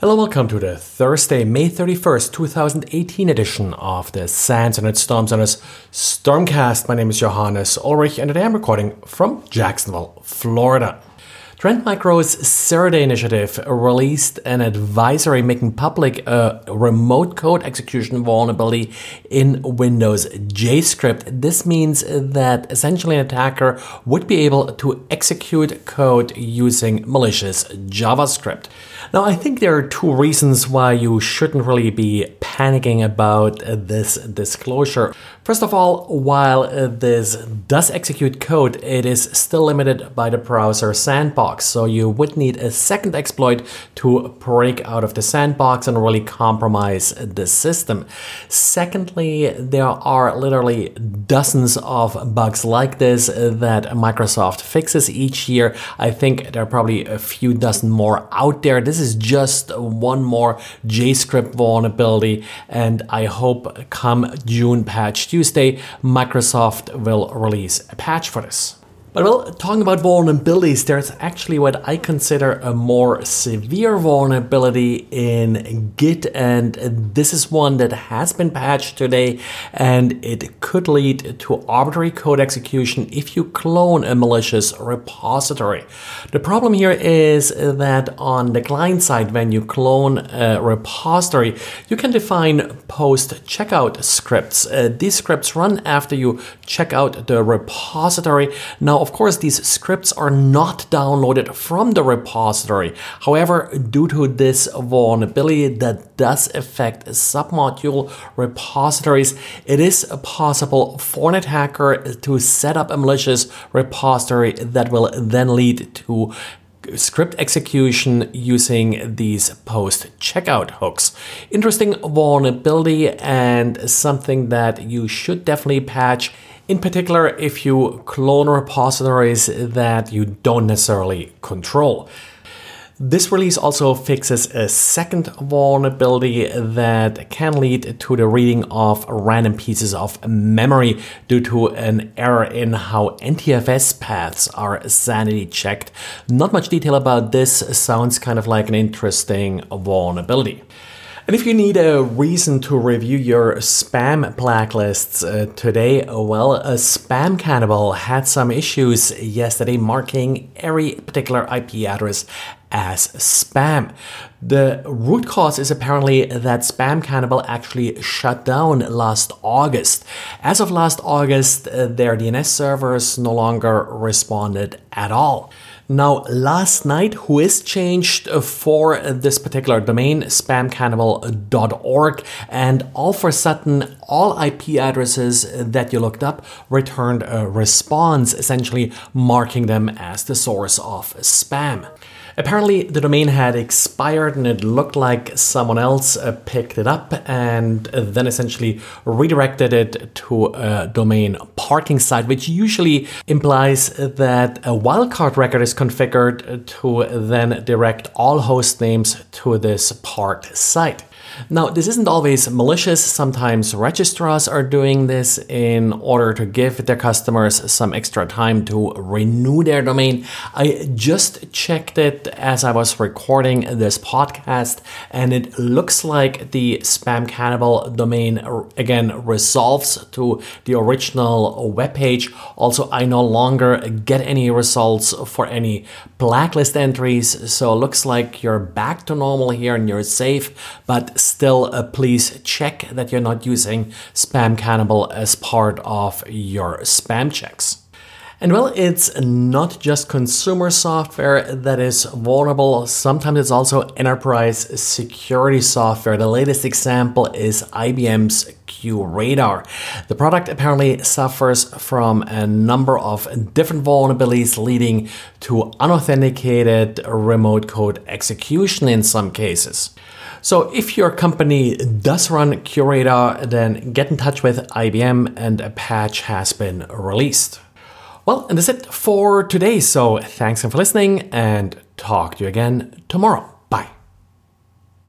Hello, welcome to the Thursday, May 31st, 2018 edition of the SANS and its Storms and its Stormcast. My name is Johannes Ulrich and today I'm recording from Jacksonville, Florida. Trend Micro's Zero Day initiative released an advisory making public a remote code execution vulnerability in Windows JScript. This means that essentially an attacker would be able to execute code using malicious JavaScript. Now, I think there are two reasons why you shouldn't really be panicking about this disclosure. First of all, while this does execute code, it is still limited by the browser sandbox. So you would need a second exploit to break out of the sandbox and really compromise the system. Secondly, there are literally dozens of bugs like this that Microsoft fixes each year. I think there are probably a few dozen more out there. This is just one more JScript vulnerability, and I hope come June patch Tuesday, Microsoft will release a patch for this. But well, talking about vulnerabilities, there's actually what I consider a more severe vulnerability in Git, and this is one that has been patched today, and it could lead to arbitrary code execution if you clone a malicious repository. The problem here is that on the client side, when you clone a repository, you can define post checkout scripts. Uh, these scripts run after you check out the repository. Now, of course, these scripts are not downloaded from the repository. However, due to this vulnerability that does affect submodule repositories, it is possible for an attacker to set up a malicious repository that will then lead to script execution using these post checkout hooks. Interesting vulnerability and something that you should definitely patch in particular, if you clone repositories that you don't necessarily control. This release also fixes a second vulnerability that can lead to the reading of random pieces of memory due to an error in how NTFS paths are sanity checked. Not much detail about this, sounds kind of like an interesting vulnerability. And if you need a reason to review your spam blacklists uh, today, well, a spam cannibal had some issues yesterday marking every particular IP address as spam. The root cause is apparently that Spam Cannibal actually shut down last August. As of last August, uh, their DNS servers no longer responded at all. Now, last night, Whois changed for this particular domain, spamcannibal.org, and all for a sudden, all IP addresses that you looked up returned a response, essentially marking them as the source of spam. Apparently, the domain had expired and it looked like someone else uh, picked it up and then essentially redirected it to a domain parking site, which usually implies that a wildcard record is configured to then direct all host names to this parked site. Now, this isn't always malicious. Sometimes registrars are doing this in order to give their customers some extra time to renew their domain. I just checked it as I was recording this podcast, and it looks like the Spam Cannibal domain again resolves to the original webpage. Also, I no longer get any results for any blacklist entries, so it looks like you're back to normal here and you're safe, but still uh, please check that you're not using Spam Cannibal as part of your spam checks. And well, it's not just consumer software that is vulnerable, sometimes it's also enterprise security software. The latest example is IBM's QRadar. The product apparently suffers from a number of different vulnerabilities, leading to unauthenticated remote code execution in some cases. So if your company does run QRadar, then get in touch with IBM and a patch has been released. Well, and that's it for today. So thanks for listening and talk to you again tomorrow.